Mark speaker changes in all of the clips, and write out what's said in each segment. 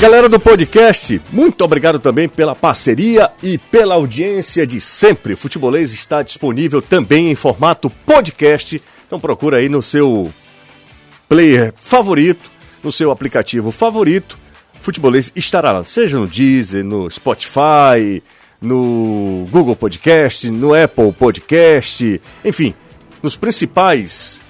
Speaker 1: Galera do podcast, muito obrigado também pela parceria e pela audiência de sempre. Futebolês está disponível também em formato podcast. Então procura aí no seu player favorito, no seu aplicativo favorito. Futebolês estará lá, seja no Deezer, no Spotify, no Google Podcast, no Apple Podcast, enfim, nos principais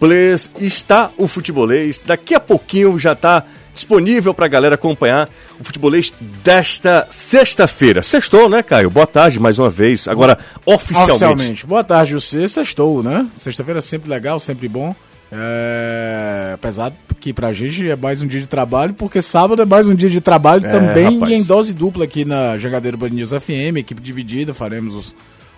Speaker 1: players está o Futebolês. Daqui a pouquinho já está disponível para a galera acompanhar o futebolês desta sexta-feira. Sextou, né, Caio? Boa tarde mais uma vez. Agora, oficialmente. Oficialmente.
Speaker 2: Boa tarde, você. Sextou, né? Sexta-feira é sempre legal, sempre bom. É... Apesar que pra gente é mais um dia de trabalho, porque sábado é mais um dia de trabalho é, também rapaz. e em dose dupla aqui na Jangadeiro Band News FM, equipe dividida, faremos os,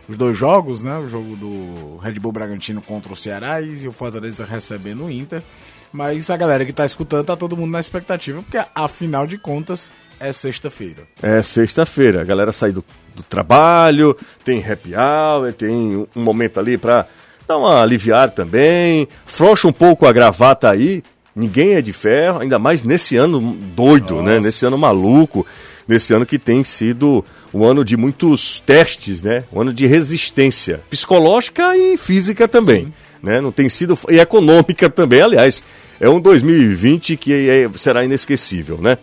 Speaker 2: os dois jogos, né? O jogo do Red Bull Bragantino contra o Ceará e o Fortaleza recebendo o Inter. Mas a galera que tá escutando tá todo mundo na expectativa, porque afinal de contas é sexta-feira.
Speaker 1: É sexta-feira. A galera sai do, do, trabalho, tem happy hour, tem um momento ali pra dar uma aliviada também. Frouxa um pouco a gravata aí. Ninguém é de ferro, ainda mais nesse ano doido, né? Nossa. né? Nesse ano maluco. Nesse ano que tem sido um ano de muitos testes, né? Um ano de resistência psicológica e física também. Sim né? Não tem sido e econômica também, aliás, é um 2020 que é, será inesquecível, né?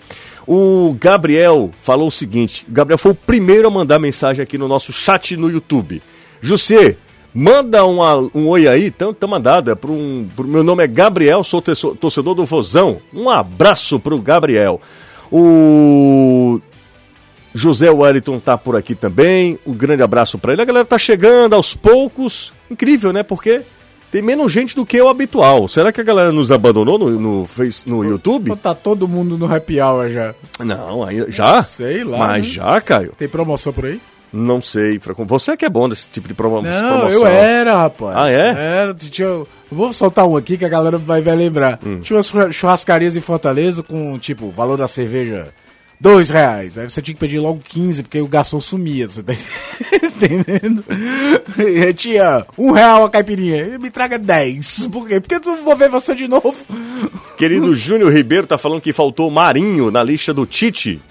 Speaker 1: O Gabriel falou o seguinte: o Gabriel foi o primeiro a mandar mensagem aqui no nosso chat no YouTube. José, manda uma, um oi aí, então tá mandada. Pro um, pro, meu nome é Gabriel, sou torcedor do Vozão. Um abraço pro Gabriel. O José Wellington tá por aqui também. Um grande abraço para ele. A galera tá chegando aos poucos. Incrível, né? Porque tem menos gente do que o habitual. Será que a galera nos abandonou no, no, face, no YouTube?
Speaker 2: Tá todo mundo no happy hour já.
Speaker 1: Não, aí, já?
Speaker 2: Sei lá.
Speaker 1: Mas né? já, Caio.
Speaker 2: Tem promoção por aí?
Speaker 1: Não sei. Você é que é bom desse tipo de promo
Speaker 2: Não,
Speaker 1: promoção.
Speaker 2: eu era, rapaz.
Speaker 1: Ah, é?
Speaker 2: Era. Tinha, vou soltar um aqui que a galera vai, vai lembrar. Hum. Tinha umas churrascarias em Fortaleza com, tipo, valor da cerveja dois reais. Aí você tinha que pedir logo 15, porque o garçom sumia, você tá entendendo? E tinha um real a caipirinha. Me traga 10. Por quê? Porque eu vou ver você de novo.
Speaker 1: Querido Júnior Ribeiro tá falando que faltou Marinho na lista do Tite.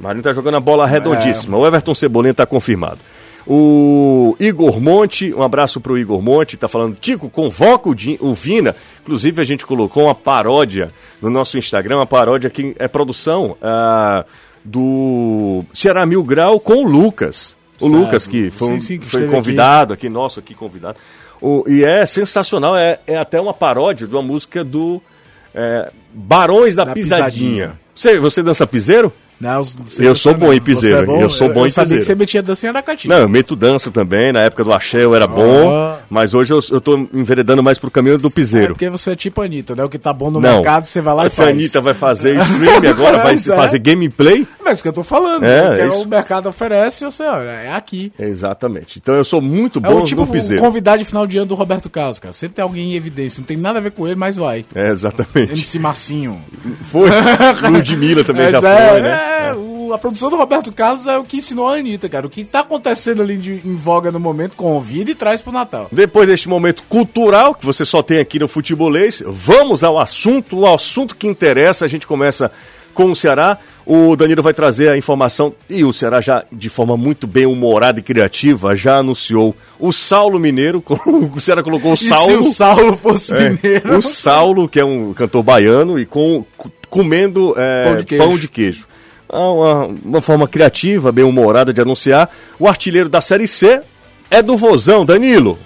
Speaker 1: Marinho tá jogando a bola redondíssima. É. O Everton Cebolinha tá confirmado. O Igor Monte, um abraço pro Igor Monte, tá falando, Tico, convoca o, o Vina. Inclusive, a gente colocou uma paródia no nosso Instagram, uma paródia que é produção uh, do Ceará Mil Grau com o Lucas. O Sabe. Lucas, que foi, sim, que foi convidado aqui. aqui, nosso aqui convidado. O, e é sensacional, é, é até uma paródia de uma música do é, Barões da, da Pisadinha. Pisadinha. Você, você dança piseiro?
Speaker 2: Não,
Speaker 1: eu sou bom em piseiro. É bom? Eu sou bom eu, em
Speaker 2: sabia que você metia dança na catinha.
Speaker 1: Não, eu meto dança também. Na época do axé eu era bom. Mas hoje eu, eu tô enveredando mais pro caminho do piseiro. É
Speaker 2: porque você é tipo Anitta, né? O que tá bom no Não. mercado, você vai lá e
Speaker 1: Se faz. a Anitta vai fazer stream agora, vai é. fazer gameplay.
Speaker 2: Mas é que eu tô falando. É, né? o mercado oferece, você, olha, é aqui.
Speaker 1: Exatamente. Então eu sou muito bom é o tipo no piseiro.
Speaker 2: convidado de final de ano do Roberto Carlos, cara. Sempre tem alguém em evidência. Não tem nada a ver com ele, mas vai.
Speaker 1: É, exatamente.
Speaker 2: MC Marcinho.
Speaker 1: Foi. Ludmilla também já é, foi, né?
Speaker 2: É, a produção do Roberto Carlos é o que ensinou a Anitta, cara. O que tá acontecendo ali de, em voga no momento, convida e traz pro Natal.
Speaker 1: Depois deste momento cultural, que você só tem aqui no Futebolês, vamos ao assunto, o assunto que interessa. A gente começa com o Ceará. O Danilo vai trazer a informação e o Ceará já, de forma muito bem humorada e criativa, já anunciou o Saulo Mineiro. O Ceará colocou o Saulo. E
Speaker 2: se o Saulo fosse é, mineiro?
Speaker 1: O Saulo, que é um cantor baiano, e com, comendo é, pão, de pão de queijo uma, uma forma criativa, bem humorada de anunciar. O artilheiro da Série C é do Vozão, Danilo.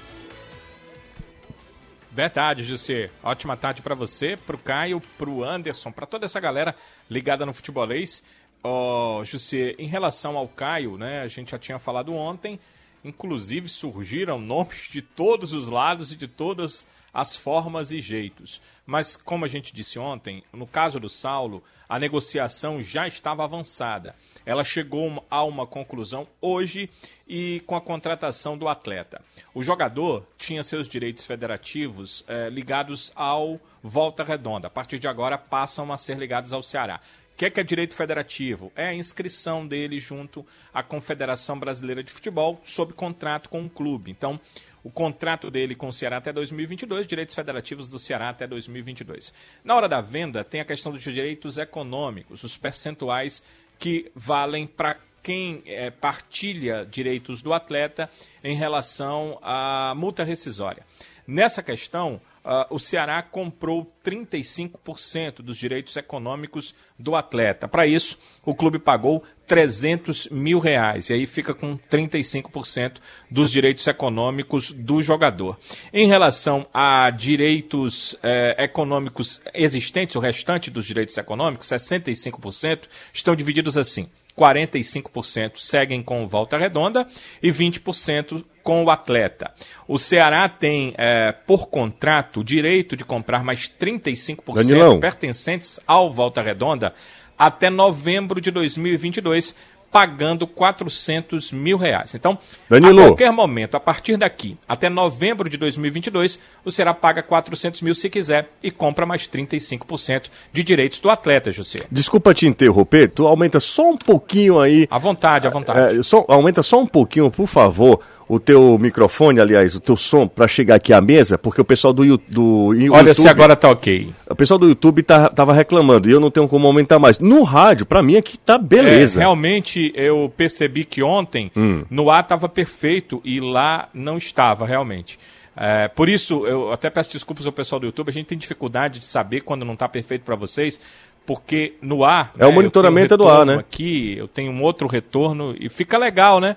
Speaker 3: Verdade, José. Ótima tarde para você, para o Caio, para o Anderson, para toda essa galera ligada no futebolês. Oh, José, em relação ao Caio, né, a gente já tinha falado ontem, inclusive surgiram nomes de todos os lados e de todas as formas e jeitos. Mas, como a gente disse ontem, no caso do Saulo, a negociação já estava avançada. Ela chegou a uma conclusão hoje e com a contratação do atleta. O jogador tinha seus direitos federativos eh, ligados ao Volta Redonda. A partir de agora passam a ser ligados ao Ceará. O que é, que é direito federativo? É a inscrição dele junto à Confederação Brasileira de Futebol sob contrato com o clube. Então, o contrato dele com o Ceará até 2022, direitos federativos do Ceará até 2022. Na hora da venda, tem a questão dos direitos econômicos, os percentuais que valem para quem é, partilha direitos do atleta em relação à multa rescisória. Nessa questão, o Ceará comprou 35% dos direitos econômicos do atleta. Para isso, o clube pagou 300 mil reais. E aí fica com 35% dos direitos econômicos do jogador. Em relação a direitos eh, econômicos existentes, o restante dos direitos econômicos, 65%, estão divididos assim. 45% seguem com Volta Redonda e 20% com o atleta. O Ceará tem, é, por contrato, o direito de comprar mais 35% Danilão. pertencentes ao Volta Redonda até novembro de 2022, pagando 400 mil reais. Então, Danilo. a qualquer momento, a partir daqui até novembro de 2022, o Ceará paga 400 mil se quiser e compra mais 35% de direitos do atleta, José.
Speaker 1: Desculpa te interromper, tu aumenta só um pouquinho aí.
Speaker 3: À vontade, à vontade.
Speaker 1: É, só, aumenta só um pouquinho, por favor, o teu microfone, aliás, o teu som para chegar aqui à mesa, porque o pessoal do, do
Speaker 3: YouTube... Olha se agora tá ok.
Speaker 1: O pessoal do YouTube tá, tava reclamando e eu não tenho como aumentar mais. No rádio, para mim aqui tá beleza.
Speaker 3: É, realmente, eu percebi que ontem hum. no ar tava perfeito e lá não estava, realmente. É, por isso, eu até peço desculpas ao pessoal do YouTube, a gente tem dificuldade de saber quando não está perfeito para vocês, porque no ar...
Speaker 1: É né, o monitoramento um do ar, né?
Speaker 3: Aqui, eu tenho um outro retorno e fica legal, né?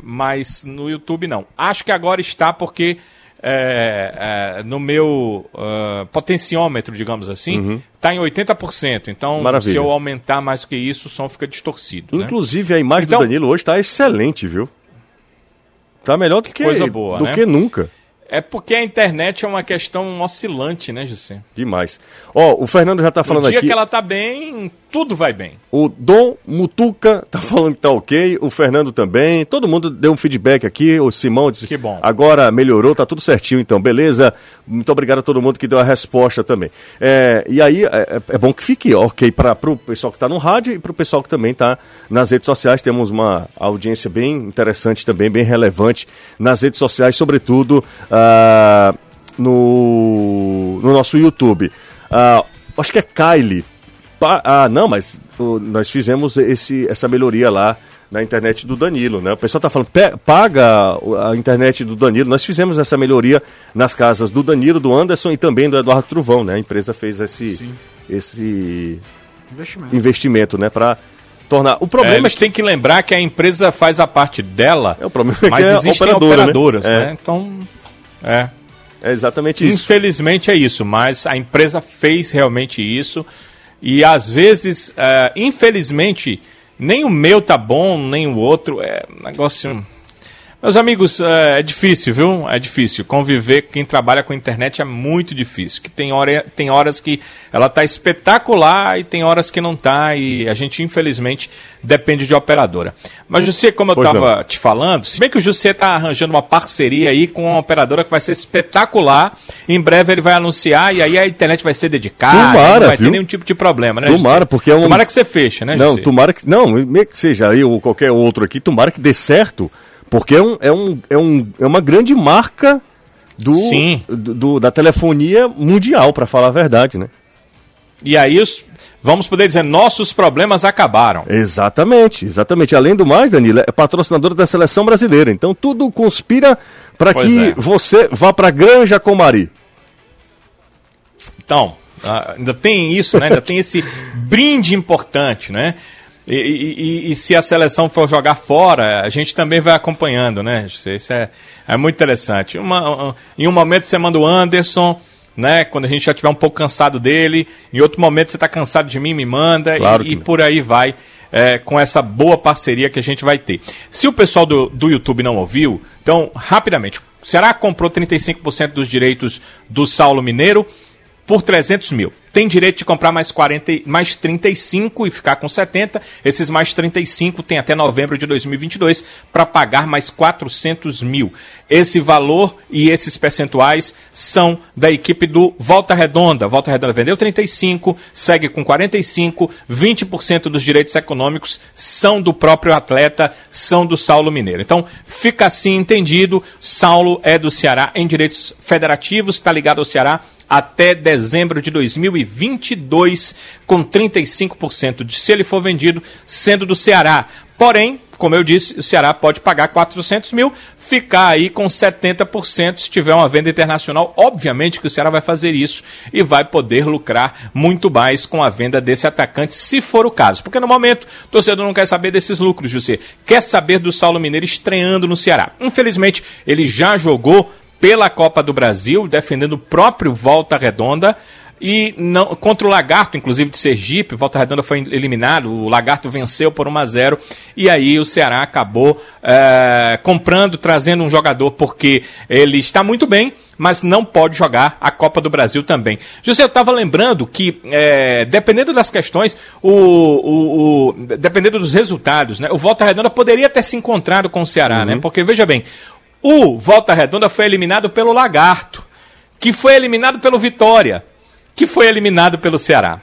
Speaker 3: Mas no YouTube não. Acho que agora está porque é, é, no meu uh, potenciômetro, digamos assim, está uhum. em 80%. Então, Maravilha. se eu aumentar mais do que isso, o som fica distorcido.
Speaker 1: Né? Inclusive, né? a imagem então, do Danilo hoje está excelente, viu? Está melhor do que, coisa boa, do né? que nunca.
Speaker 3: É porque a internet é uma questão oscilante, né, José?
Speaker 1: Demais. Ó, oh, o Fernando já tá falando aqui...
Speaker 3: No dia que ela tá bem, tudo vai bem.
Speaker 1: O Dom Mutuca tá falando que tá ok, o Fernando também, todo mundo deu um feedback aqui, o Simão disse que bom. agora melhorou, tá tudo certinho então, beleza? Muito obrigado a todo mundo que deu a resposta também. É, e aí, é, é, é bom que fique ok para o pessoal que tá no rádio e para o pessoal que também tá nas redes sociais, temos uma audiência bem interessante também, bem relevante nas redes sociais, sobretudo uh, no, no nosso YouTube. Uh, acho que é Kylie ah, não, mas o, nós fizemos esse, essa melhoria lá na internet do Danilo, né? O pessoal está falando, paga a internet do Danilo. Nós fizemos essa melhoria nas casas do Danilo, do Anderson e também do Eduardo Truvão, né? A empresa fez esse, esse investimento. investimento, né? Para tornar.
Speaker 3: O problema é, eles é que... têm que lembrar que a empresa faz a parte dela, é, o problema é mas é existem operadora, né? operadoras, né? né? Então, é.
Speaker 1: É exatamente isso.
Speaker 3: Infelizmente é isso, mas a empresa fez realmente isso. E às vezes, uh, infelizmente, nem o meu tá bom, nem o outro. É um negócio. Meus amigos, é, é difícil, viu? É difícil. Conviver quem trabalha com internet é muito difícil. Que tem, hora, tem horas que ela tá espetacular e tem horas que não tá. E a gente, infelizmente, depende de operadora. Mas, José, como eu estava te falando, se bem que o José está arranjando uma parceria aí com uma operadora que vai ser espetacular. Em breve ele vai anunciar e aí a internet vai ser dedicada. Tomara, não vai viu? ter nenhum tipo de problema, né?
Speaker 1: Tomara, porque é um.
Speaker 3: Tomara que você feche, né,
Speaker 1: Não, José? tomara que. Não, meio que seja eu ou qualquer outro aqui, tomara que dê certo porque é, um, é, um, é, um, é uma grande marca do, do, do da telefonia mundial, para falar a verdade, né?
Speaker 3: E aí os, vamos poder dizer, nossos problemas acabaram.
Speaker 1: Exatamente, exatamente. Além do mais, Danilo, é patrocinador da seleção brasileira. Então tudo conspira para que é. você vá para Granja Comari.
Speaker 3: Então, ah, ainda tem isso, né? ainda tem esse brinde importante, né? E, e, e, se a seleção for jogar fora, a gente também vai acompanhando, né? Isso é, é muito interessante. Uma, em um momento você manda o Anderson, né? Quando a gente já estiver um pouco cansado dele. Em outro momento você está cansado de mim, me manda. Claro e, e por aí vai. É, com essa boa parceria que a gente vai ter. Se o pessoal do, do YouTube não ouviu, então, rapidamente, o Ceará comprou 35% dos direitos do Saulo Mineiro por 300 mil. Tem direito de comprar mais, 40, mais 35 e ficar com 70. Esses mais 35 tem até novembro de 2022 para pagar mais 400 mil. Esse valor e esses percentuais são da equipe do Volta Redonda. Volta Redonda vendeu 35, segue com 45, 20% dos direitos econômicos são do próprio atleta, são do Saulo Mineiro. Então, fica assim entendido, Saulo é do Ceará em direitos federativos, está ligado ao Ceará até dezembro de 2022, com 35% de se ele for vendido, sendo do Ceará. Porém, como eu disse, o Ceará pode pagar 400 mil, ficar aí com 70% se tiver uma venda internacional. Obviamente que o Ceará vai fazer isso e vai poder lucrar muito mais com a venda desse atacante, se for o caso. Porque no momento, o torcedor não quer saber desses lucros, José. Quer saber do Saulo Mineiro estreando no Ceará. Infelizmente, ele já jogou pela Copa do Brasil, defendendo o próprio Volta Redonda. E não, contra o Lagarto, inclusive de Sergipe, Volta Redonda foi eliminado, o Lagarto venceu por 1 a 0 e aí o Ceará acabou é, comprando, trazendo um jogador porque ele está muito bem, mas não pode jogar a Copa do Brasil também. José, eu estava lembrando que, é, dependendo das questões, o, o, o, dependendo dos resultados, né, o Volta Redonda poderia ter se encontrado com o Ceará, né? uhum. né? Porque, veja bem, o Volta Redonda foi eliminado pelo Lagarto, que foi eliminado pelo Vitória, que foi eliminado pelo Ceará.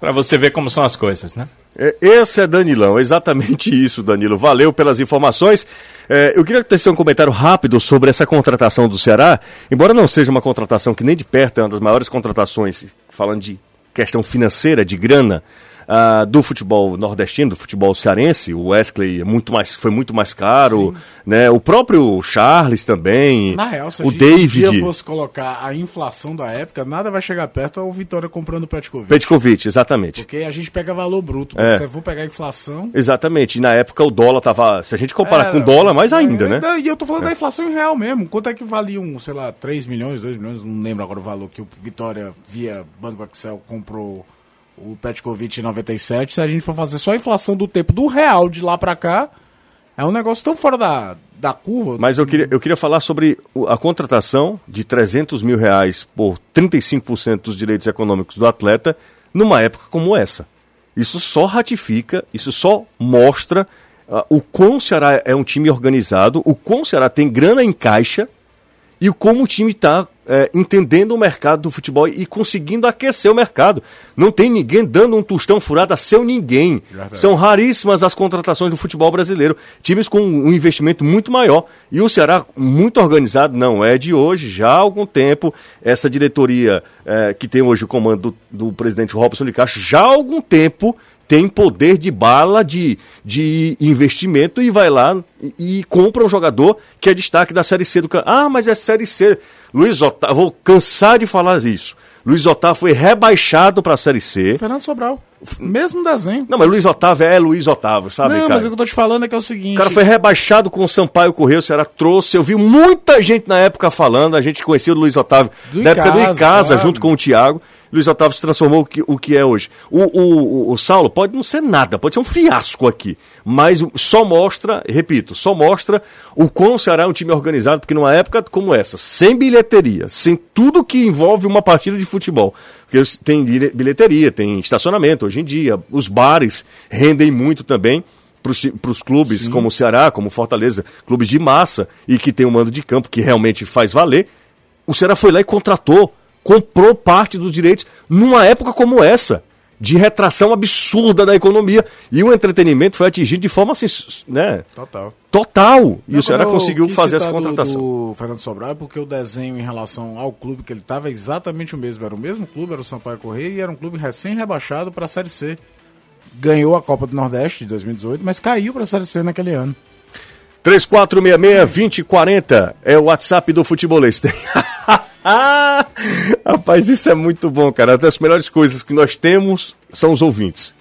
Speaker 3: Para você ver como são as coisas, né?
Speaker 1: É, esse é Danilão, exatamente isso, Danilo. Valeu pelas informações. É, eu queria ter um comentário rápido sobre essa contratação do Ceará. Embora não seja uma contratação que nem de perto é uma das maiores contratações, falando de questão financeira, de grana, uh, do futebol nordestino, do futebol cearense. O Wesley é muito mais, foi muito mais caro, Sim. né? O próprio Charles também.
Speaker 2: Na real, se o David. Se fosse colocar a inflação da época, nada vai chegar perto ao Vitória comprando o Petkovic.
Speaker 1: Petkovic, exatamente.
Speaker 2: Porque a gente pega valor bruto. É. Se for pegar a inflação.
Speaker 1: Exatamente. E na época o dólar tava. Se a gente comparar é, com o dólar, mais ainda, né?
Speaker 2: E eu tô falando é. da inflação em real mesmo. Quanto é que valia um, sei lá, 3 milhões, 2 milhões, não lembro agora o valor que o Vitória via Banco Excel comprou o Petkovic em 97, se a gente for fazer só a inflação do tempo do real de lá para cá, é um negócio tão fora da, da curva.
Speaker 1: Mas eu queria, eu queria falar sobre a contratação de 300 mil reais por 35% dos direitos econômicos do atleta numa época como essa. Isso só ratifica, isso só mostra uh, o quão o Ceará é um time organizado, o quão o Ceará tem grana em caixa e como o time está é, entendendo o mercado do futebol e conseguindo aquecer o mercado. Não tem ninguém dando um tostão furado a seu ninguém. Verdade. São raríssimas as contratações do futebol brasileiro. Times com um investimento muito maior. E o Ceará, muito organizado, não é de hoje, já há algum tempo. Essa diretoria é, que tem hoje o comando do, do presidente Robson de Castro, já há algum tempo tem poder de bala de, de investimento e vai lá e, e compra um jogador que é destaque da Série C do Ah, mas é Série C. Luiz Otávio, vou cansar de falar isso. Luiz Otávio foi rebaixado para a Série C.
Speaker 2: Fernando Sobral. Mesmo desenho.
Speaker 1: Não, mas Luiz Otávio é Luiz Otávio, sabe, Não, cara?
Speaker 2: mas o que eu tô te falando é que é o seguinte...
Speaker 1: O cara foi rebaixado com o Sampaio Correio, o Ceará trouxe, eu vi muita gente na época falando, a gente conhecia o Luiz Otávio do da época do Icasa, claro. junto com o Thiago. Luiz Otávio se transformou o que, o que é hoje. O, o, o, Saulo pode não ser nada, pode ser um fiasco aqui, mas só mostra, repito, só mostra o quão o Ceará é um time organizado, porque numa época como essa, sem bilheteria, sem tudo que envolve uma partida de futebol, porque tem bilheteria, tem estacionamento hoje em dia, os bares rendem muito também para os clubes Sim. como o Ceará, como Fortaleza, clubes de massa e que tem um mando de campo que realmente faz valer. O Ceará foi lá e contratou comprou parte dos direitos numa época como essa, de retração absurda da economia. E o entretenimento foi atingido de forma assim, né?
Speaker 2: Total.
Speaker 1: Total. E o Ceará conseguiu fazer essa contratação. Do,
Speaker 2: do Fernando Sobral é porque o desenho em relação ao clube que ele estava é exatamente o mesmo. Era o mesmo clube, era o Sampaio Correia e era um clube recém-rebaixado para a Série C. Ganhou a Copa do Nordeste de 2018, mas caiu para a Série C naquele ano.
Speaker 1: 3466-2040 é o WhatsApp do futebolista. Ah, rapaz, isso é muito bom, cara. Uma das melhores coisas que nós temos são os ouvintes.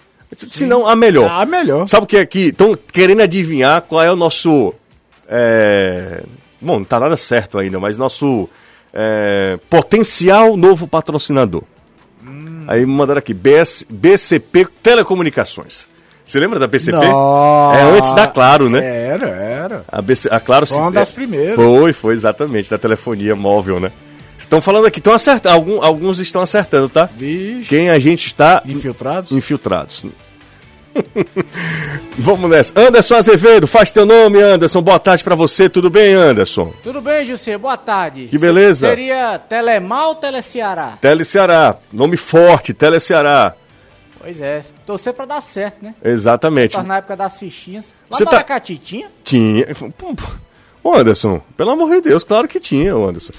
Speaker 1: Se não, a melhor.
Speaker 2: A melhor.
Speaker 1: Sabe o que é aqui? Estão querendo adivinhar qual é o nosso. É... Bom, não tá nada certo ainda, mas nosso é... potencial novo patrocinador. Hum. Aí me mandaram aqui: BS... BCP Telecomunicações. Você lembra da BCP?
Speaker 2: Não.
Speaker 1: É antes da Claro, né?
Speaker 2: Era, era.
Speaker 1: A, BC... a Claro
Speaker 2: Foi uma das primeiras.
Speaker 1: Foi, foi exatamente, da telefonia móvel, né? Estão falando aqui, estão acertando. Algum, alguns estão acertando, tá?
Speaker 2: Vixe.
Speaker 1: Quem a gente está.
Speaker 2: Infiltrados?
Speaker 1: Infiltrados. Vamos nessa. Anderson Azevedo, faz teu nome, Anderson. Boa tarde para você. Tudo bem, Anderson?
Speaker 4: Tudo bem, José. Boa tarde.
Speaker 1: Que beleza.
Speaker 4: Seria Telemal ou Teleceará?
Speaker 1: Tele Ceará. Nome forte, Tele Ceará.
Speaker 4: Pois é, torcer pra dar certo, né?
Speaker 1: Exatamente.
Speaker 4: Tá na época das fichinhas. Lá
Speaker 1: Você tá-
Speaker 4: Aracati tinha?
Speaker 1: Tinha. Ô, Anderson, pelo amor de Deus, claro que tinha, Anderson.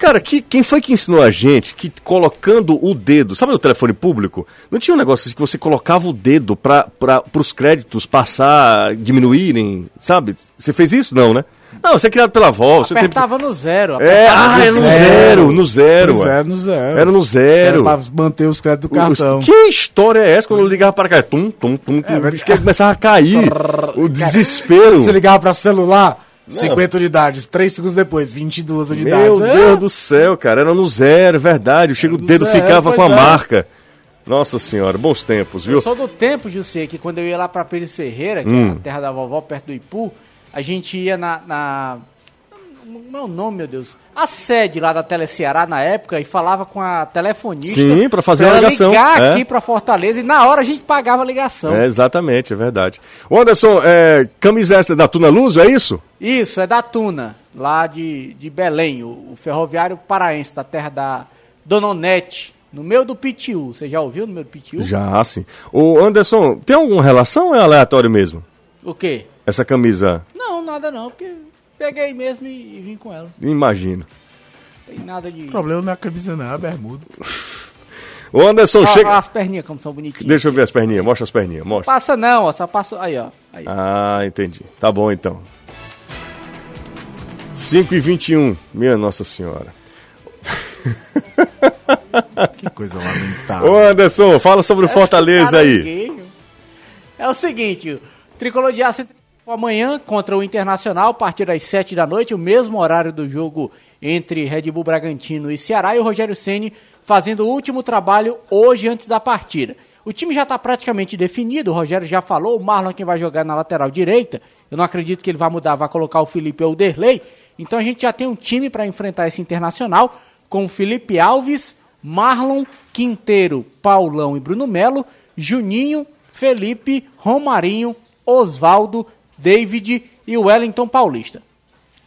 Speaker 1: Cara, que, quem foi que ensinou a gente que colocando o dedo, sabe no telefone público? Não tinha um negócio assim que você colocava o dedo para os créditos passar, diminuírem, sabe? Você fez isso? Não, né? Não, você é criado pela avó. Você
Speaker 4: Apertava no zero.
Speaker 1: É, ah,
Speaker 4: no
Speaker 1: é no
Speaker 4: zero.
Speaker 1: zero, no zero.
Speaker 2: Pois
Speaker 1: ué.
Speaker 2: é, no zero.
Speaker 1: Era no zero.
Speaker 2: Era pra manter os créditos do cartão.
Speaker 1: Os- Que história é essa quando eu ligava para cá? Tum, tum, tum, tum.
Speaker 2: É,
Speaker 1: o que começava a cair. o desespero.
Speaker 2: Você ligava pra celular, 50 unidades. 3 segundos depois, 22 unidades.
Speaker 1: Meu
Speaker 2: É,
Speaker 1: Deus do céu, cara, era no zero, é verdade. Chega o
Speaker 2: no
Speaker 1: dedo
Speaker 2: zero,
Speaker 1: ficava com a
Speaker 2: é.
Speaker 1: marca. Nossa senhora, bons tempos,
Speaker 4: Eu
Speaker 1: viu?
Speaker 4: sou do tempo, José, que quando eu ia lá pra Pires Ferreira, que
Speaker 1: Hum.
Speaker 4: é a terra da vovó, perto do Ipu, a gente ia na. na... Como é o nome, meu Deus? A sede lá da Teleceará na época e falava com a telefonista.
Speaker 1: Sim, pra fazer
Speaker 4: ela
Speaker 1: uma ligação,
Speaker 4: ligar
Speaker 1: é.
Speaker 4: aqui pra Fortaleza e na hora a gente pagava a ligação.
Speaker 1: É, exatamente, é verdade. Ô, Anderson, é, camisa essa da Tuna Luz, é isso?
Speaker 4: Isso, é da Tuna, lá de, de Belém, o, o ferroviário paraense, da terra da Dona Onete, no meio do Pitiu. Você já ouviu no meio do Pitiu?
Speaker 1: Já, sim. Ô, Anderson, tem alguma relação ou é aleatório mesmo?
Speaker 4: O quê?
Speaker 1: Essa camisa,
Speaker 4: Não, nada não, porque peguei mesmo e, e vim com ela.
Speaker 1: imagino.
Speaker 4: Tem nada de.
Speaker 2: O problema não é a camisa, não, é a bermuda.
Speaker 1: Ô, Anderson,
Speaker 4: Ó,
Speaker 1: chega...
Speaker 4: as perninhas como são bonitinhas.
Speaker 1: Deixa eu ver as perninhas, mostra as perninhas, mostra.
Speaker 4: Passa não, ó, só passa. Aí, ó. Aí.
Speaker 1: Ah, entendi. Tá bom, então. 5 e 21, minha Nossa Senhora.
Speaker 2: Que coisa lamentável.
Speaker 1: Ô, Anderson, fala sobre o Fortaleza aí.
Speaker 4: É o seguinte, o Tricolor de Aço amanhã contra o Internacional, a partir das 7 da noite, o mesmo horário do jogo entre Red Bull Bragantino e Ceará, e o Rogério Ceni fazendo o último trabalho hoje antes da partida. O time já está praticamente definido, o Rogério já falou, o Marlon é quem vai jogar na lateral direita. Eu não acredito que ele vai mudar, vai colocar o Felipe ou o. Então a gente já tem um time para enfrentar esse Internacional com Felipe Alves, Marlon, Quinteiro, Paulão e Bruno Melo, Juninho, Felipe, Romarinho, Oswaldo, David e Wellington Paulista.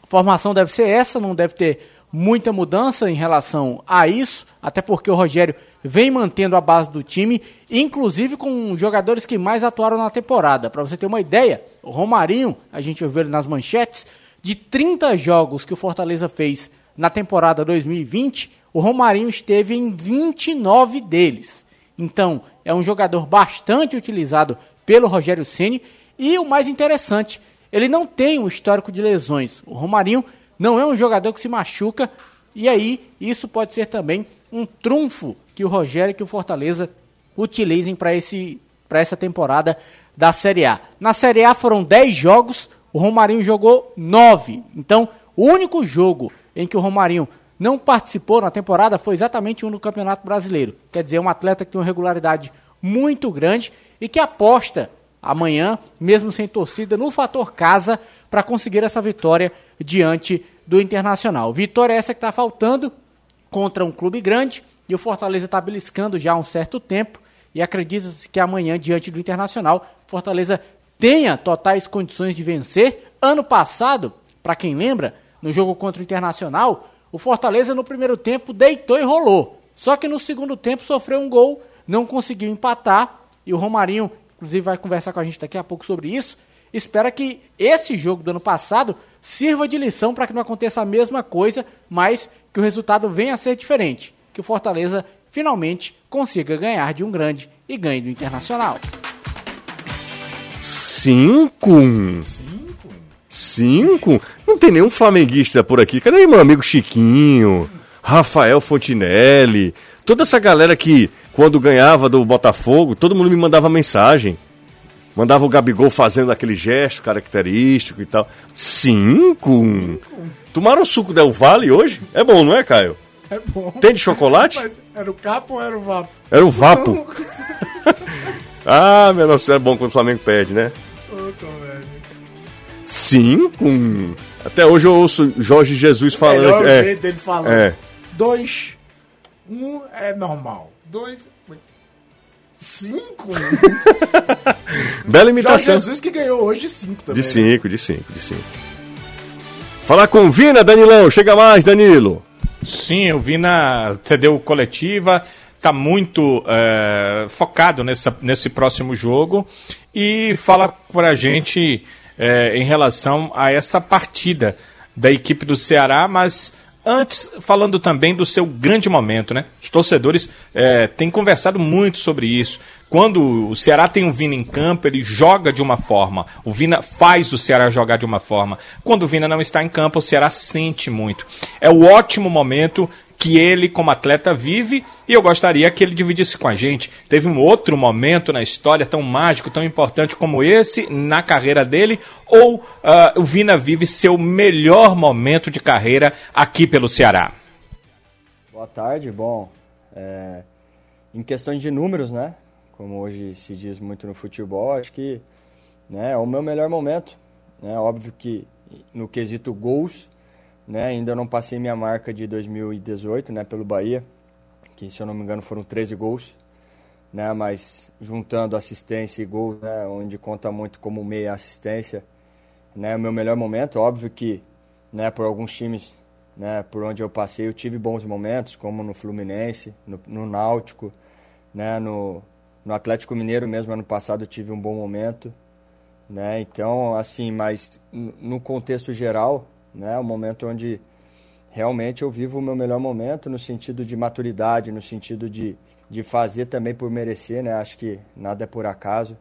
Speaker 4: A formação deve ser essa, não deve ter muita mudança em relação a isso, até porque o Rogério vem mantendo a base do time, inclusive com jogadores que mais atuaram na temporada. Para você ter uma ideia, o Romarinho, a gente ouviu ele nas manchetes, de 30 jogos que o Fortaleza fez na temporada 2020, o Romarinho esteve em 29 deles. Então, é um jogador bastante utilizado pelo Rogério Ceni e o mais interessante, ele não tem um histórico de lesões. O Romarinho não é um jogador que se machuca e aí isso pode ser também um trunfo que o Rogério e que o Fortaleza utilizem para esse para essa temporada da Série A. Na Série A foram 10 jogos, o Romarinho jogou 9. Então, o único jogo em que o Romarinho não participou na temporada foi exatamente um no Campeonato Brasileiro. Quer dizer, um atleta que tem uma regularidade muito grande e que aposta amanhã, mesmo sem torcida, no fator casa para conseguir essa vitória diante do Internacional. Vitória essa que está faltando contra um clube grande e o Fortaleza está beliscando já há um certo tempo e acredita-se que amanhã, diante do Internacional, Fortaleza tenha totais condições de vencer. Ano passado, para quem lembra, no jogo contra o Internacional, o Fortaleza no primeiro tempo deitou e rolou. Só que no segundo tempo sofreu um gol, não conseguiu empatar e o Romarinho, inclusive, vai conversar com a gente daqui a pouco sobre isso. Espera que esse jogo do ano passado sirva de lição para que não aconteça a mesma coisa, mas que o resultado venha a ser diferente. Que o Fortaleza finalmente consiga ganhar de um grande e ganhe do Internacional.
Speaker 1: Cinco? Cinco? Não tem nenhum flamenguista por aqui. Cadê meu amigo Chiquinho? Rafael Fontinelli? Toda essa galera que, quando ganhava do Botafogo, todo mundo me mandava mensagem. Mandava o Gabigol fazendo aquele gesto característico e tal. Cinco? Tomaram suco Del Vale hoje? É bom, não é, Caio?
Speaker 2: É bom.
Speaker 1: Tem de chocolate?
Speaker 2: Mas era o capo ou era o vapo?
Speaker 1: Era o Vapo. ah, meu Deus, é bom quando o Flamengo perde, né? Cinco? Até hoje eu ouço Jorge Jesus falando.
Speaker 2: Melhor
Speaker 1: é,
Speaker 2: dele falando.
Speaker 1: é.
Speaker 2: dois, um é normal. Dois, cinco.
Speaker 1: Bela imitação.
Speaker 2: Jorge Jesus que ganhou hoje de cinco também.
Speaker 1: De cinco, de cinco, de cinco. Falar com Vina, Danilão. Chega mais, Danilo.
Speaker 3: Sim, o Vina cedeu coletiva, está muito é, focado nessa, nesse próximo jogo e fala para a gente é, em relação a essa partida da equipe do Ceará, mas antes falando também do seu grande momento, né? Os torcedores é, têm conversado muito sobre isso. Quando o Ceará tem um Vina em campo, ele joga de uma forma. O Vina faz o Ceará jogar de uma forma. Quando o Vina não está em campo, o Ceará sente muito. É o ótimo momento que ele, como atleta, vive e eu gostaria que ele dividisse com a gente. Teve um outro momento na história tão mágico, tão importante como esse na carreira dele, ou uh, o Vina vive seu melhor momento de carreira aqui pelo Ceará?
Speaker 5: Boa tarde, bom. É, em questões de números, né? Como hoje se diz muito no futebol, acho que né, é o meu melhor momento. Né? Óbvio que no quesito gols, né? Ainda não passei minha marca de 2018, né, pelo Bahia, que se eu não me engano foram 13 gols, né? Mas juntando assistência e gol, né, onde conta muito como meia assistência, né, o meu melhor momento, óbvio que, né, por alguns times, né, por onde eu passei, eu tive bons momentos, como no Fluminense, no, no Náutico, né, no, no Atlético Mineiro mesmo ano passado eu tive um bom momento, né? Então, assim, mas no contexto geral, né? Um momento onde realmente eu vivo o meu melhor momento no sentido de maturidade, no sentido de, de fazer também por merecer, né? Acho que nada é por acaso,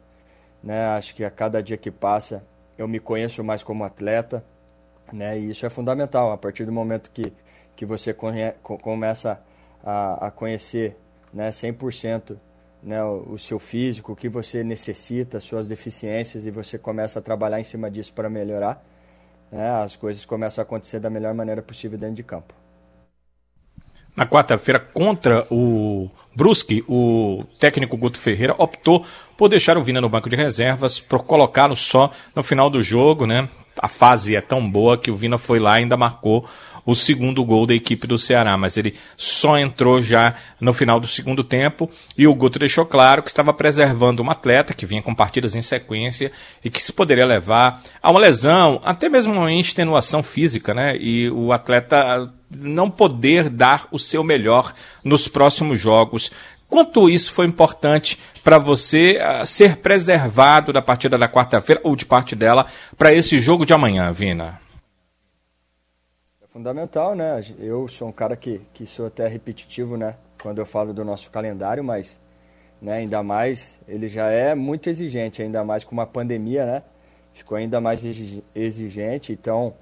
Speaker 5: né? Acho que a cada dia que passa eu me conheço mais como atleta, né? E isso é fundamental. A partir do momento que, que você conhe, começa a, a conhecer né, 100% né, o, o seu físico, o que você necessita, suas deficiências, e você começa a trabalhar em cima disso para melhorar, né, as coisas começam a acontecer da melhor maneira possível dentro de campo.
Speaker 3: Na quarta-feira, contra o Brusque, o técnico Guto Ferreira optou por deixar o Vina no banco de reservas, por colocá-lo só no final do jogo, né? A fase é tão boa que o Vina foi lá e ainda marcou o segundo gol da equipe do Ceará, mas ele só entrou já no final do segundo tempo e o Guto deixou claro que estava preservando um atleta que vinha com partidas em sequência e que se poderia levar a uma lesão, até mesmo uma extenuação física, né? E o atleta não poder dar o seu melhor nos próximos jogos. Quanto isso foi importante para você uh, ser preservado da partida da quarta-feira ou de parte dela para esse jogo de amanhã, Vina?
Speaker 5: fundamental, né? Eu sou um cara que, que sou até repetitivo, né? Quando eu falo do nosso calendário, mas né, ainda mais, ele já é muito exigente, ainda mais com uma pandemia, né? Ficou ainda mais exigente, então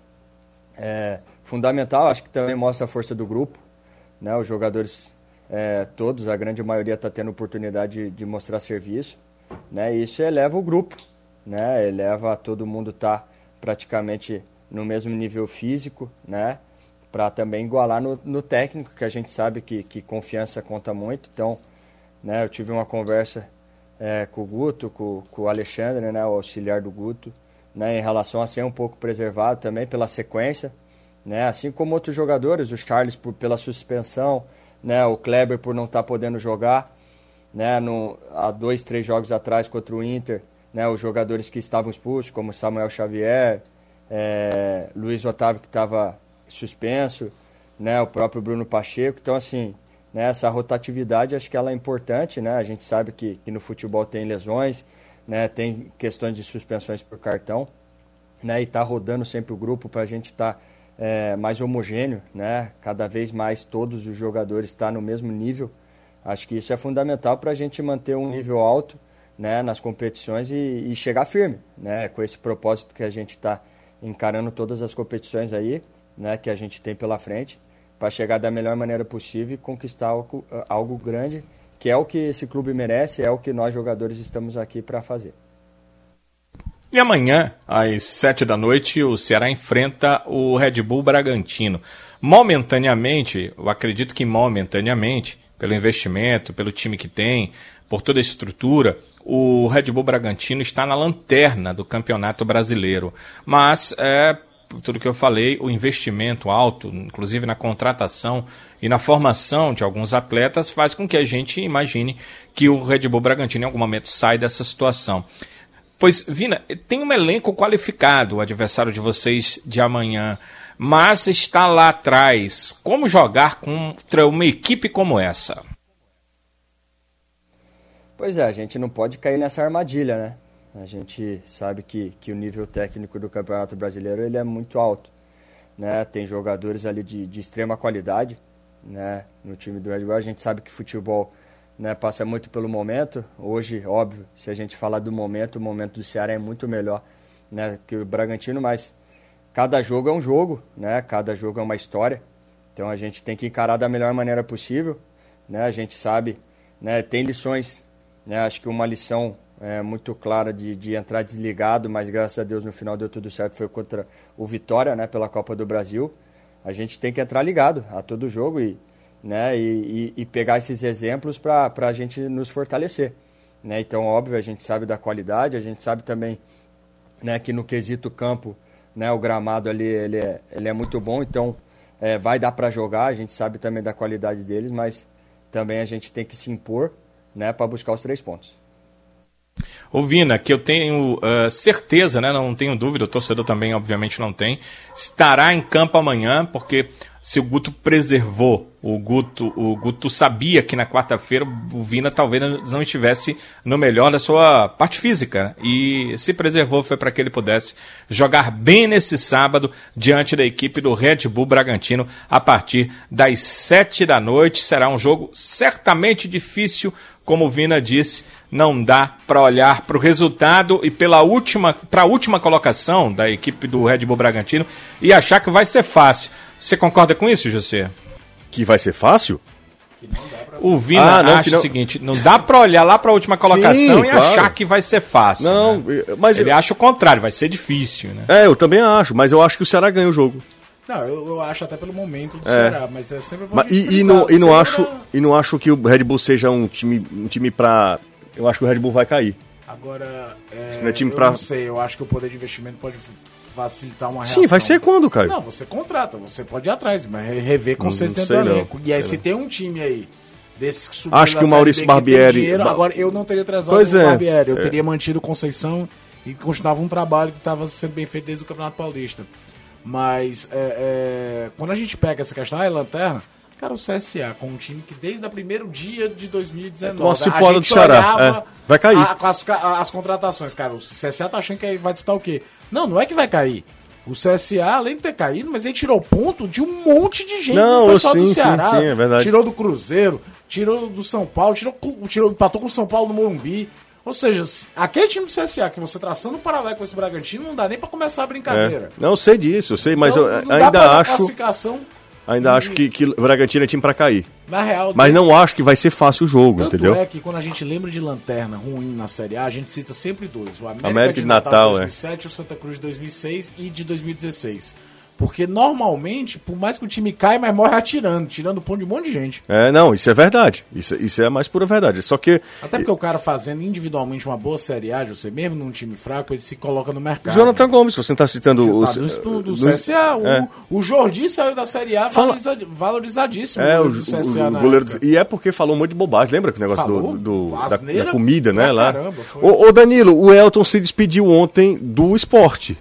Speaker 5: é fundamental, acho que também mostra a força do grupo, né? Os jogadores é, todos, a grande maioria está tendo oportunidade de, de, mostrar serviço, né? E isso eleva o grupo, né? Eleva todo mundo tá praticamente no mesmo nível físico, né? Para também igualar no, no, técnico, que a gente sabe que, que confiança conta muito. Então, né, eu tive uma conversa é, com o Guto, com, com o Alexandre, né, o auxiliar do Guto, né, em relação a ser um pouco preservado também pela sequência, né, assim como outros jogadores, o Charles por, pela suspensão, né, o Kleber por não estar tá podendo jogar, né, no, há dois, três jogos atrás contra o Inter, né, os jogadores que estavam expulsos, como Samuel Xavier, é, Luiz Otávio que estava suspenso, né, o próprio Bruno Pacheco. Então, assim, né, essa rotatividade acho que ela é importante, né? A gente sabe que, que no futebol tem lesões, né, tem questões de suspensões por cartão, né, e tá rodando sempre o grupo para a gente estar tá, é, mais homogêneo, né? Cada vez mais todos os jogadores estão tá no mesmo nível. Acho que isso é fundamental para a gente manter um nível alto, né, nas competições e, e chegar firme, né? Com esse propósito que a gente está encarando todas as competições aí, né, que a gente tem pela frente, para chegar da melhor maneira possível e conquistar algo, algo grande, que é o que esse clube merece, é o que nós jogadores estamos aqui para fazer.
Speaker 3: E amanhã, às sete da noite, o Ceará enfrenta o Red Bull Bragantino. Momentaneamente, eu acredito que momentaneamente, pelo investimento, pelo time que tem, por toda a estrutura, o Red Bull Bragantino está na lanterna do Campeonato Brasileiro. Mas é, tudo que eu falei, o investimento alto, inclusive na contratação e na formação de alguns atletas, faz com que a gente imagine que o Red Bull Bragantino em algum momento sai dessa situação. Pois, Vina, tem um elenco qualificado, o adversário de vocês de amanhã, mas está lá atrás. Como jogar contra uma equipe como essa?
Speaker 5: Pois é, a gente não pode cair nessa armadilha, né? A gente sabe que, que o nível técnico do Campeonato Brasileiro ele é muito alto. Né? Tem jogadores ali de, de extrema qualidade né? no time do Red Bull. A gente sabe que futebol né, passa muito pelo momento. Hoje, óbvio, se a gente falar do momento, o momento do Ceará é muito melhor né, que o Bragantino, mas cada jogo é um jogo, né? cada jogo é uma história. Então a gente tem que encarar da melhor maneira possível. Né? A gente sabe, né, tem lições. Né? Acho que uma lição é, muito clara de, de entrar desligado, mas graças a Deus no final deu tudo certo, foi contra o Vitória, né, pela Copa do Brasil. A gente tem que entrar ligado a todo jogo e, né, e, e, e pegar esses exemplos para a gente nos fortalecer. Né? Então, óbvio, a gente sabe da qualidade, a gente sabe também né, que no quesito campo, né, o gramado ali ele é, ele é muito bom, então é, vai dar para jogar, a gente sabe também da qualidade deles, mas também a gente tem que se impor né, para buscar os três pontos.
Speaker 3: Ô Vina, que eu tenho uh, certeza, né, não tenho dúvida, o torcedor também obviamente não tem, estará em campo amanhã, porque se o Guto preservou, o Guto, o Guto sabia que na quarta-feira o Vina talvez não estivesse no melhor da sua parte física, né? e se preservou foi para que ele pudesse jogar bem nesse sábado diante da equipe do Red Bull Bragantino a partir das sete da noite. Será um jogo certamente difícil, como o Vina disse, não dá para olhar para o resultado e pela última para a última colocação da equipe do Red Bull Bragantino e achar que vai ser fácil. Você concorda com isso, José?
Speaker 1: Que vai ser fácil?
Speaker 3: O Vina ah, não, acha não... o seguinte, não dá para olhar lá para a última colocação Sim, e claro. achar que vai ser fácil. Não, né? mas ele eu... acha o contrário, vai ser difícil, né?
Speaker 1: É, eu também acho, mas eu acho que o Ceará ganha o jogo.
Speaker 2: Não, eu, eu acho até pelo momento do é. Ceará, mas é sempre
Speaker 1: mas, e, e, não, e não acho e não acho que o Red Bull seja um time um time para eu acho que o Red Bull vai cair.
Speaker 2: Agora, é, é time eu pra... não sei, eu acho que o poder de investimento pode facilitar uma
Speaker 1: reação. Sim, vai ser quando, Caio?
Speaker 2: Não, você contrata, você pode ir atrás, mas rever consistente do elenco. E aí, se tem um time aí desses que
Speaker 1: subiu Acho que o Maurício Barbieri.
Speaker 2: Dinheiro, agora, eu não teria trazido o é. Barbieri, eu é. teria mantido Conceição e continuava um trabalho que estava sendo bem feito desde o Campeonato Paulista. Mas é, é, quando a gente pega essa questão, ah, é lanterna. Cara, o CSA, com um time que desde o primeiro dia de 2019. Nossa,
Speaker 1: a gente do Ceará. É, vai cair. A,
Speaker 2: as, as, contratações, cara. O CSA tá achando que vai disputar o quê? Não, não é que vai cair. O CSA, além de ter caído, mas ele tirou ponto de um monte de gente.
Speaker 1: Não, não foi só sim, do Ceará. Sim, sim, é.
Speaker 2: Tirou do Cruzeiro, tirou do São Paulo, tirou, tirou, empatou com o São Paulo no Morumbi. Ou seja, aquele time do CSA que você traçando um paralelo com esse Bragantino, não dá nem para começar a brincadeira.
Speaker 1: É. Não, eu sei disso, eu sei, mas então, eu ainda acho. Classificação Ainda e... acho que, que Bragantino é time para cair.
Speaker 2: Na real,
Speaker 1: mas não acho que vai ser fácil o jogo,
Speaker 2: Tanto
Speaker 1: entendeu?
Speaker 2: é que quando a gente lembra de lanterna ruim na Série A, a gente cita sempre dois: o América,
Speaker 1: América de, de Natal,
Speaker 2: Natal de 2007,
Speaker 1: é.
Speaker 2: o Santa Cruz de 2006 e de 2016. Porque normalmente, por mais que o time caia, mas morre atirando, tirando ponto de um monte de gente.
Speaker 1: É, não, isso é verdade. Isso, isso é a mais pura verdade. Só que.
Speaker 2: Até porque o cara fazendo individualmente uma boa Série A, você mesmo num time fraco, ele se coloca no mercado.
Speaker 1: Jonathan Gomes, você está citando o.
Speaker 2: Tá do, do, do CSA. É. O, o Jordi saiu da Série A Fala... valorizadíssimo.
Speaker 1: É, o, CSA o, goleiro do... E é porque falou muito de bobagem. Lembra que o negócio Falou? do, do da, da, comida, né? Lá. Caramba, ô, ô, Danilo, o Elton se despediu ontem do esporte.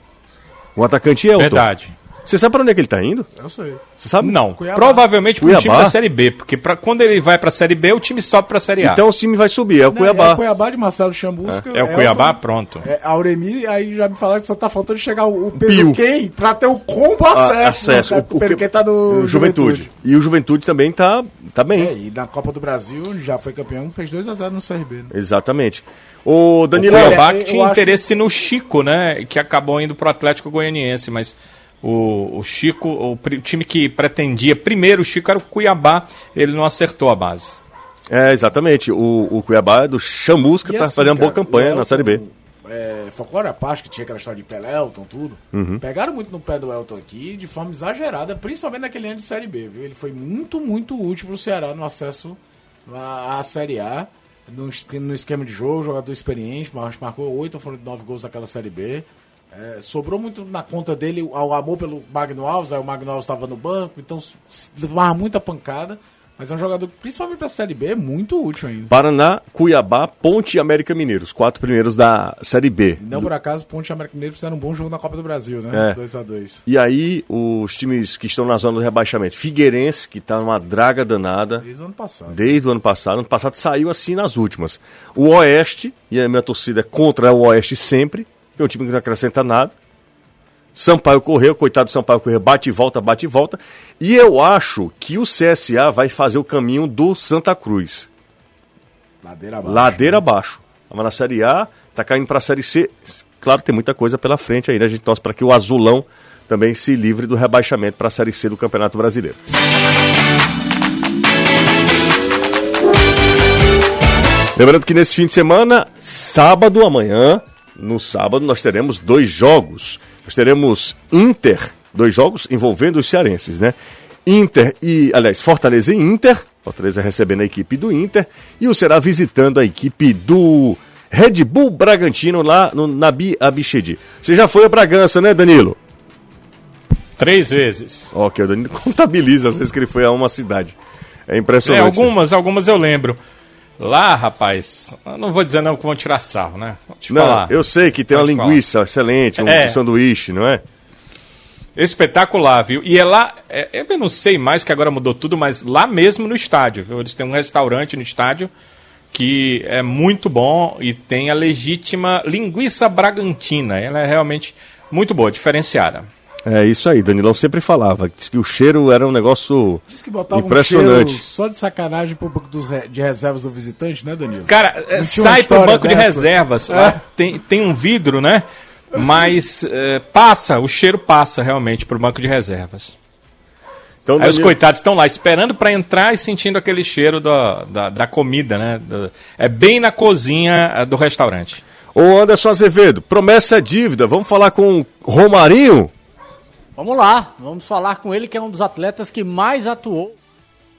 Speaker 1: O atacante Elton.
Speaker 3: Verdade.
Speaker 1: Você sabe para onde é que ele tá indo?
Speaker 2: Eu sei.
Speaker 3: Você sabe? Não. Cuiabá. Provavelmente pro time da Série B, porque pra, quando ele vai pra Série B, o time sobe pra Série A.
Speaker 1: Então o time vai subir, é o Não, Cuiabá. É
Speaker 2: o Cuiabá de Marcelo Chambusca.
Speaker 3: É, é o Cuiabá, pronto.
Speaker 2: É Auremi, aí já me falaram que só tá faltando chegar o, o Pedro Quem pra ter o combo acesso.
Speaker 1: Ah, acesso. Né? O, o, Pedro tá no Juventude. Juventude. E o Juventude também tá, tá bem. É,
Speaker 2: e na Copa do Brasil já foi campeão, fez 2x0 no CRB. Né?
Speaker 1: Exatamente. O Danilo
Speaker 3: o Cuiabá que tinha interesse acho... no Chico, né? Que acabou indo pro Atlético Goianiense, mas o, o Chico, o, o time que pretendia primeiro o Chico era o Cuiabá, ele não acertou a base.
Speaker 1: É, exatamente. O, o Cuiabá é do Chamusca, tá assim, fazendo uma boa campanha Elton, na Série B.
Speaker 2: É, folclore à parte, que tinha aquela história de Pelé, Elton, tudo. Uhum. Pegaram muito no pé do Elton aqui, de forma exagerada, principalmente naquele ano de Série B, viu? Ele foi muito, muito útil pro Ceará no acesso à, à Série A. No, no esquema de jogo, jogador experiente, marcou 8 ou foram 9 gols naquela Série B. É, sobrou muito na conta dele o amor pelo Magno Alves, aí o Magno Alves estava no banco, então levava muita pancada. Mas é um jogador, principalmente para a Série B, é muito útil ainda.
Speaker 1: Paraná, Cuiabá, Ponte e América Mineiro, os quatro primeiros da Série B.
Speaker 2: Não por acaso, Ponte e América Mineiro fizeram um bom jogo na Copa do Brasil, né? 2
Speaker 1: é.
Speaker 2: a 2
Speaker 1: E aí, os times que estão na zona do rebaixamento. Figueirense, que está numa draga danada.
Speaker 2: Desde o ano passado.
Speaker 1: Desde o ano passado. Ano passado saiu assim nas últimas. O Oeste, e a minha torcida é contra o Oeste sempre, que é um time que não acrescenta nada. Sampaio correu, coitado do Sampaio correu, bate e volta, bate e volta. E eu acho que o CSA vai fazer o caminho do Santa Cruz.
Speaker 2: Ladeira abaixo.
Speaker 1: Ladeira abaixo. Estava na Série A, tá caindo para a Série C. Claro, tem muita coisa pela frente aí, né? A gente torce para que o Azulão também se livre do rebaixamento para a Série C do Campeonato Brasileiro. Lembrando que nesse fim de semana, sábado amanhã, no sábado nós teremos dois jogos. Nós teremos Inter, dois jogos envolvendo os cearenses, né? Inter e, aliás, Fortaleza e Inter. Fortaleza recebendo a equipe do Inter e o será visitando a equipe do Red Bull Bragantino lá no Nabi Abichedi. Você já foi a Bragança, né, Danilo?
Speaker 3: Três vezes.
Speaker 1: Ok, o Danilo contabiliza as vezes que ele foi a uma cidade. É impressionante.
Speaker 3: É, algumas, algumas eu lembro. Lá, rapaz, não vou dizer não que vão tirar sarro, né?
Speaker 1: não, falar. eu sei que tem uma linguiça falar. excelente, um, é. um sanduíche, não é?
Speaker 3: Espetacular, viu? E é lá, é, eu não sei mais que agora mudou tudo, mas lá mesmo no estádio, viu? Eles têm um restaurante no estádio que é muito bom e tem a legítima linguiça bragantina. Ela é realmente muito boa, diferenciada.
Speaker 1: É isso aí, Danilão sempre falava, disse que o cheiro era um negócio Diz que botava impressionante. Um
Speaker 2: só de sacanagem pro banco dos, de reservas do visitante, né, Danilo?
Speaker 3: Cara, sai pro banco dessa. de reservas, é. tem, tem um vidro, né? Mas é, passa, o cheiro passa realmente pro banco de reservas. Então, Aí Danilo... os coitados estão lá esperando para entrar e sentindo aquele cheiro da, da, da comida, né? é bem na cozinha é, do restaurante.
Speaker 1: Ô Anderson Azevedo, promessa é dívida. Vamos falar com Romarinho?
Speaker 4: Vamos lá, vamos falar com ele, que é um dos atletas que mais atuou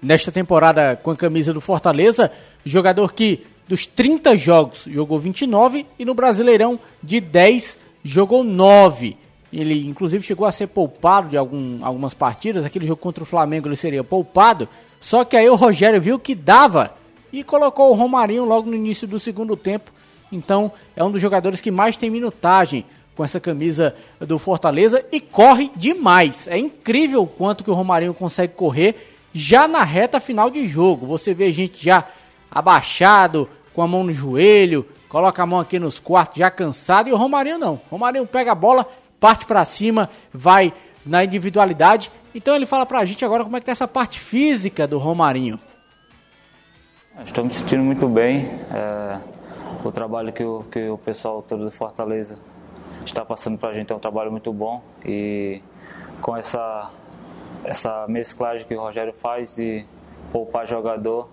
Speaker 4: nesta temporada com a camisa do Fortaleza. Jogador que dos 30 jogos jogou 29 e no Brasileirão de 10 jogou 9. Ele inclusive chegou a ser poupado de algum, algumas partidas. Aquele jogo contra o Flamengo ele seria poupado. Só que aí o Rogério viu que dava e colocou o Romarinho logo no início do segundo tempo. Então é um dos jogadores que mais tem minutagem com essa camisa do Fortaleza e corre demais. É incrível o quanto que o Romarinho consegue correr já na reta final de jogo. Você vê gente já abaixado, com a mão no joelho, coloca a mão aqui nos quartos já cansado e o Romarinho não. O Romarinho pega a bola, parte para cima, vai na individualidade. Então ele fala pra gente agora como é que tá essa parte física do Romarinho.
Speaker 6: Estou me sentindo muito bem. É, o trabalho que o, que o pessoal todo do Fortaleza está passando para a gente é um trabalho muito bom e com essa, essa mesclagem que o Rogério faz de poupar jogador,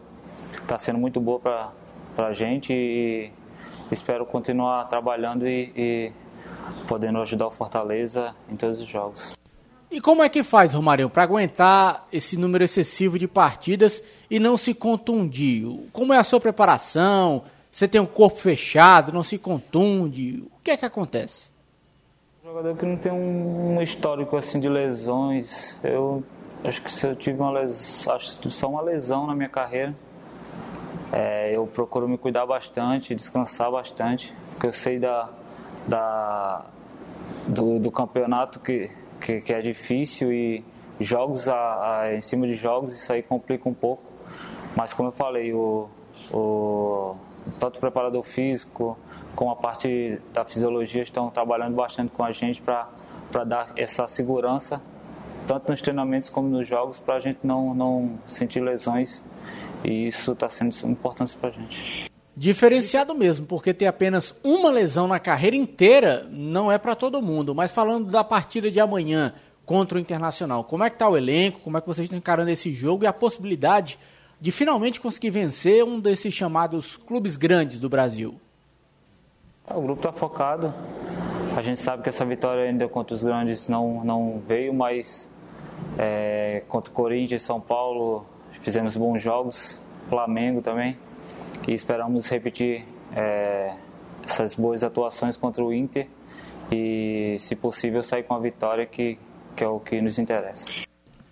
Speaker 6: está sendo muito boa para a gente e espero continuar trabalhando e, e podendo ajudar o Fortaleza em todos os jogos.
Speaker 4: E como é que faz, Romário, para aguentar esse número excessivo de partidas e não se contundir? Como é a sua preparação? Você tem um corpo fechado, não se contunde? O que é que acontece?
Speaker 6: Jogador que não tem um histórico assim de lesões. Eu acho que se eu tive uma lesão, acho só uma lesão na minha carreira. É, eu procuro me cuidar bastante, descansar bastante, porque eu sei da, da do, do campeonato que, que, que, é difícil e jogos a, a, em cima de jogos isso aí complica um pouco. Mas como eu falei, o, o tanto preparador físico com a parte da fisiologia estão trabalhando bastante com a gente para dar essa segurança, tanto nos treinamentos como nos jogos, para a gente não, não sentir lesões. E isso está sendo importante para a gente.
Speaker 4: Diferenciado mesmo, porque ter apenas uma lesão na carreira inteira não é para todo mundo. Mas falando da partida de amanhã contra o Internacional, como é que está o elenco? Como é que vocês estão encarando esse jogo e a possibilidade de finalmente conseguir vencer um desses chamados clubes grandes do Brasil?
Speaker 6: O grupo está focado. A gente sabe que essa vitória ainda contra os grandes não, não veio, mas é, contra o Corinthians e São Paulo fizemos bons jogos, Flamengo também, e esperamos repetir é, essas boas atuações contra o Inter e, se possível, sair com a vitória que, que é o que nos interessa.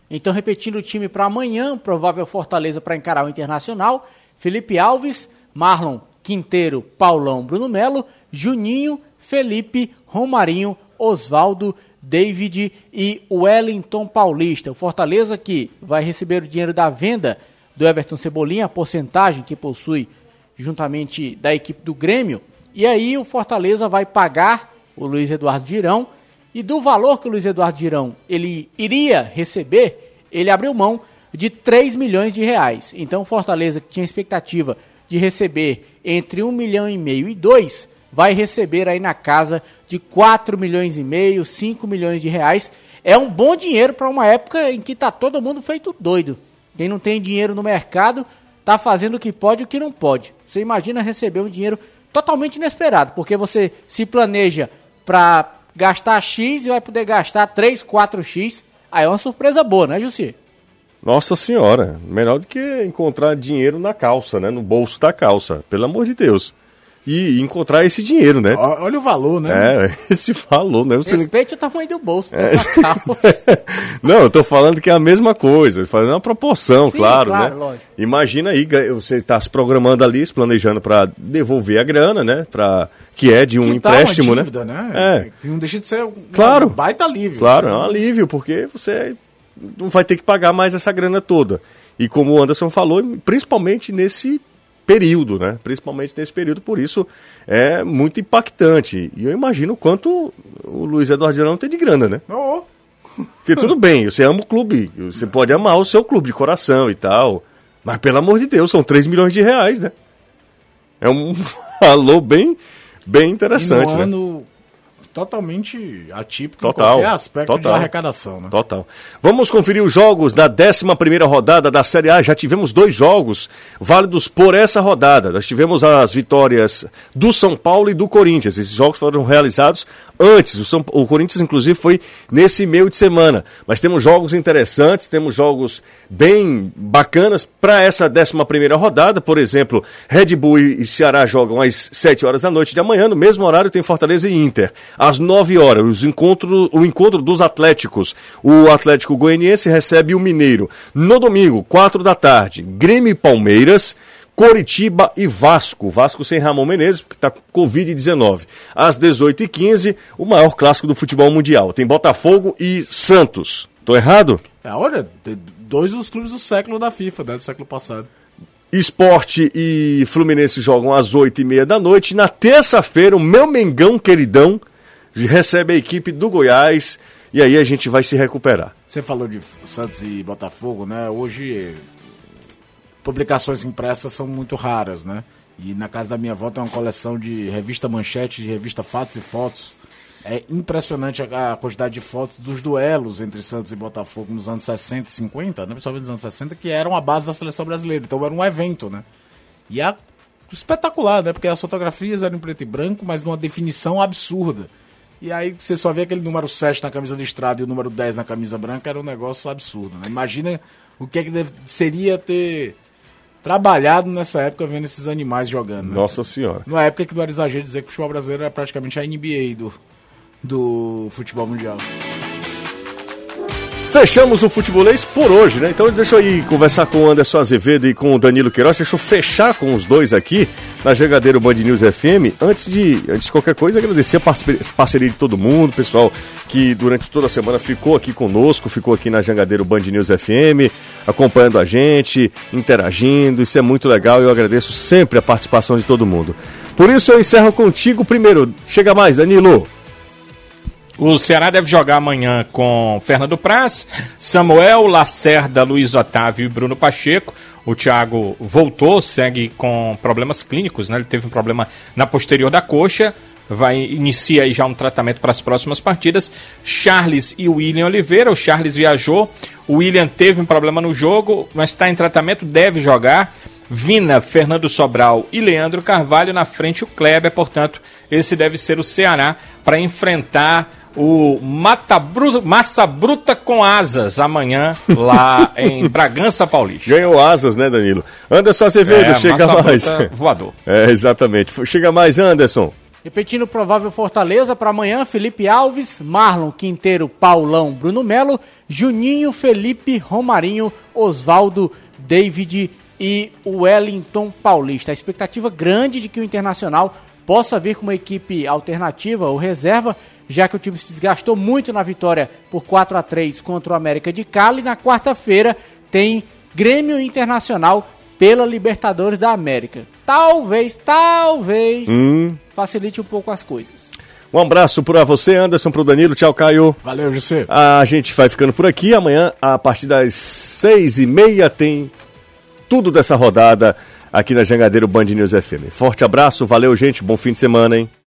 Speaker 4: Então, repetindo o time para amanhã, provável Fortaleza para encarar o Internacional, Felipe Alves, Marlon Quinteiro, Paulão, Bruno Melo, Juninho, Felipe, Romarinho, Oswaldo, David e Wellington Paulista. O Fortaleza que vai receber o dinheiro da venda do Everton Cebolinha, a porcentagem que possui juntamente da equipe do Grêmio. E aí o Fortaleza vai pagar o Luiz Eduardo Girão e do valor que o Luiz Eduardo Girão ele iria receber, ele abriu mão de 3 milhões de reais. Então o Fortaleza que tinha expectativa de receber entre 1 milhão e meio e 2, vai receber aí na casa de 4 milhões e meio, 5 milhões de reais. É um bom dinheiro para uma época em que está todo mundo feito doido. Quem não tem dinheiro no mercado está fazendo o que pode e o que não pode. Você imagina receber um dinheiro totalmente inesperado, porque você se planeja para gastar X e vai poder gastar 3, 4X. Aí é uma surpresa boa, né, Jussi?
Speaker 1: Nossa senhora, melhor do que encontrar dinheiro na calça, né? No bolso da calça, pelo amor de Deus e encontrar esse dinheiro, né?
Speaker 2: Olha o valor, né?
Speaker 1: É, esse valor, né?
Speaker 4: Você Respeite o tamanho do bolso é. dessa calça.
Speaker 1: não, eu tô falando que é a mesma coisa, fazendo uma proporção, Sim, claro, claro, né? Lógico. Imagina aí, você tá se programando ali, se planejando para devolver a grana, né? Pra, que é de um que empréstimo, tá uma dívida, né?
Speaker 2: né? É. Que não deixa de ser um
Speaker 1: claro,
Speaker 2: baita alívio.
Speaker 1: Claro, assim. é um alívio, porque você não vai ter que pagar mais essa grana toda. E como o Anderson falou, principalmente nesse período, né? Principalmente nesse período, por isso é muito impactante. E eu imagino o quanto o Luiz Eduardo não tem de grana, né?
Speaker 2: Oh.
Speaker 1: Porque tudo bem, você ama o clube, você pode amar o seu clube de coração e tal, mas pelo amor de Deus, são 3 milhões de reais, né? É um valor bem, bem interessante, e no
Speaker 2: né?
Speaker 1: Ano
Speaker 2: totalmente atípico
Speaker 1: total,
Speaker 2: em qualquer aspecto
Speaker 1: total,
Speaker 2: de arrecadação. Né?
Speaker 1: Total. Vamos conferir os jogos da 11 rodada da Série A. Já tivemos dois jogos válidos por essa rodada. Nós tivemos as vitórias do São Paulo e do Corinthians. Esses jogos foram realizados antes. O, São, o Corinthians, inclusive, foi nesse meio de semana. Mas temos jogos interessantes, temos jogos bem bacanas para essa 11 rodada. Por exemplo, Red Bull e Ceará jogam às 7 horas da noite de amanhã. No mesmo horário tem Fortaleza e Inter. Às 9 horas, encontro, o encontro dos Atléticos. O Atlético Goianiense recebe o Mineiro. No domingo, 4 da tarde, Grêmio e Palmeiras. Coritiba e Vasco. Vasco sem Ramon Menezes, porque está com Covid-19. Às 18h15, o maior clássico do futebol mundial. Tem Botafogo e Santos. Tô errado?
Speaker 2: É, olha, dois dos clubes do século da FIFA, né, do século passado.
Speaker 1: Esporte e Fluminense jogam às 8h30 da noite. Na terça-feira, o meu Mengão queridão recebe a equipe do Goiás. E aí a gente vai se recuperar.
Speaker 2: Você falou de Santos e Botafogo, né? Hoje publicações impressas são muito raras, né? E na casa da minha avó tem uma coleção de revista Manchete, de revista Fatos e Fotos. É impressionante a quantidade de fotos dos duelos entre Santos e Botafogo nos anos 60 e 50, né? principalmente nos anos 60, que eram a base da seleção brasileira. Então era um evento, né? E é espetacular, né? Porque as fotografias eram em preto e branco, mas numa definição absurda. E aí você só vê aquele número 7 na camisa de estrada e o número 10 na camisa branca, era um negócio absurdo, né? Imagina o que, é que deve, seria ter trabalhado nessa época vendo esses animais jogando. Né?
Speaker 1: Nossa Senhora.
Speaker 2: Na época que não era exagero dizer que o futebol brasileiro era praticamente a NBA do, do futebol mundial.
Speaker 1: Fechamos o futebolês por hoje, né? Então deixa eu ir conversar com o Anderson Azevedo e com o Danilo Queiroz. Deixa eu fechar com os dois aqui na Jangadeiro Band News FM. Antes de, antes de qualquer coisa, agradecer a parceria de todo mundo, pessoal que durante toda a semana ficou aqui conosco, ficou aqui na Jangadeiro Band News FM, acompanhando a gente, interagindo. Isso é muito legal e eu agradeço sempre a participação de todo mundo. Por isso eu encerro contigo primeiro. Chega mais, Danilo.
Speaker 3: O Ceará deve jogar amanhã com Fernando Praz, Samuel, Lacerda, Luiz Otávio e Bruno Pacheco. O Thiago voltou, segue com problemas clínicos, né? Ele teve um problema na posterior da coxa, vai inicia aí já um tratamento para as próximas partidas. Charles e William Oliveira. O Charles viajou, o William teve um problema no jogo, mas está em tratamento, deve jogar. Vina, Fernando Sobral e Leandro Carvalho na frente o Kleber, portanto, esse deve ser o Ceará para enfrentar o Mata Bruta, Massa Bruta com Asas amanhã lá em Bragança Paulista.
Speaker 1: Ganhou asas, né, Danilo? Anderson Azevedo, é, chega mais.
Speaker 3: voador.
Speaker 1: É, exatamente. Chega mais, Anderson.
Speaker 4: Repetindo o provável Fortaleza para amanhã, Felipe Alves, Marlon Quinteiro, Paulão, Bruno Melo, Juninho, Felipe, Romarinho, Oswaldo, David e Wellington Paulista. A expectativa grande de que o Internacional possa vir com uma equipe alternativa ou reserva, já que o time se desgastou muito na vitória por 4 a 3 contra o América de Cali. Na quarta-feira tem Grêmio Internacional pela Libertadores da América. Talvez, talvez hum. facilite um pouco as coisas.
Speaker 1: Um abraço para você, Anderson, para o Danilo. Tchau, Caio.
Speaker 2: Valeu, José.
Speaker 1: A gente vai ficando por aqui. Amanhã, a partir das seis e meia, tem tudo dessa rodada aqui na Jangadeiro Band News FM. Forte abraço, valeu, gente. Bom fim de semana, hein?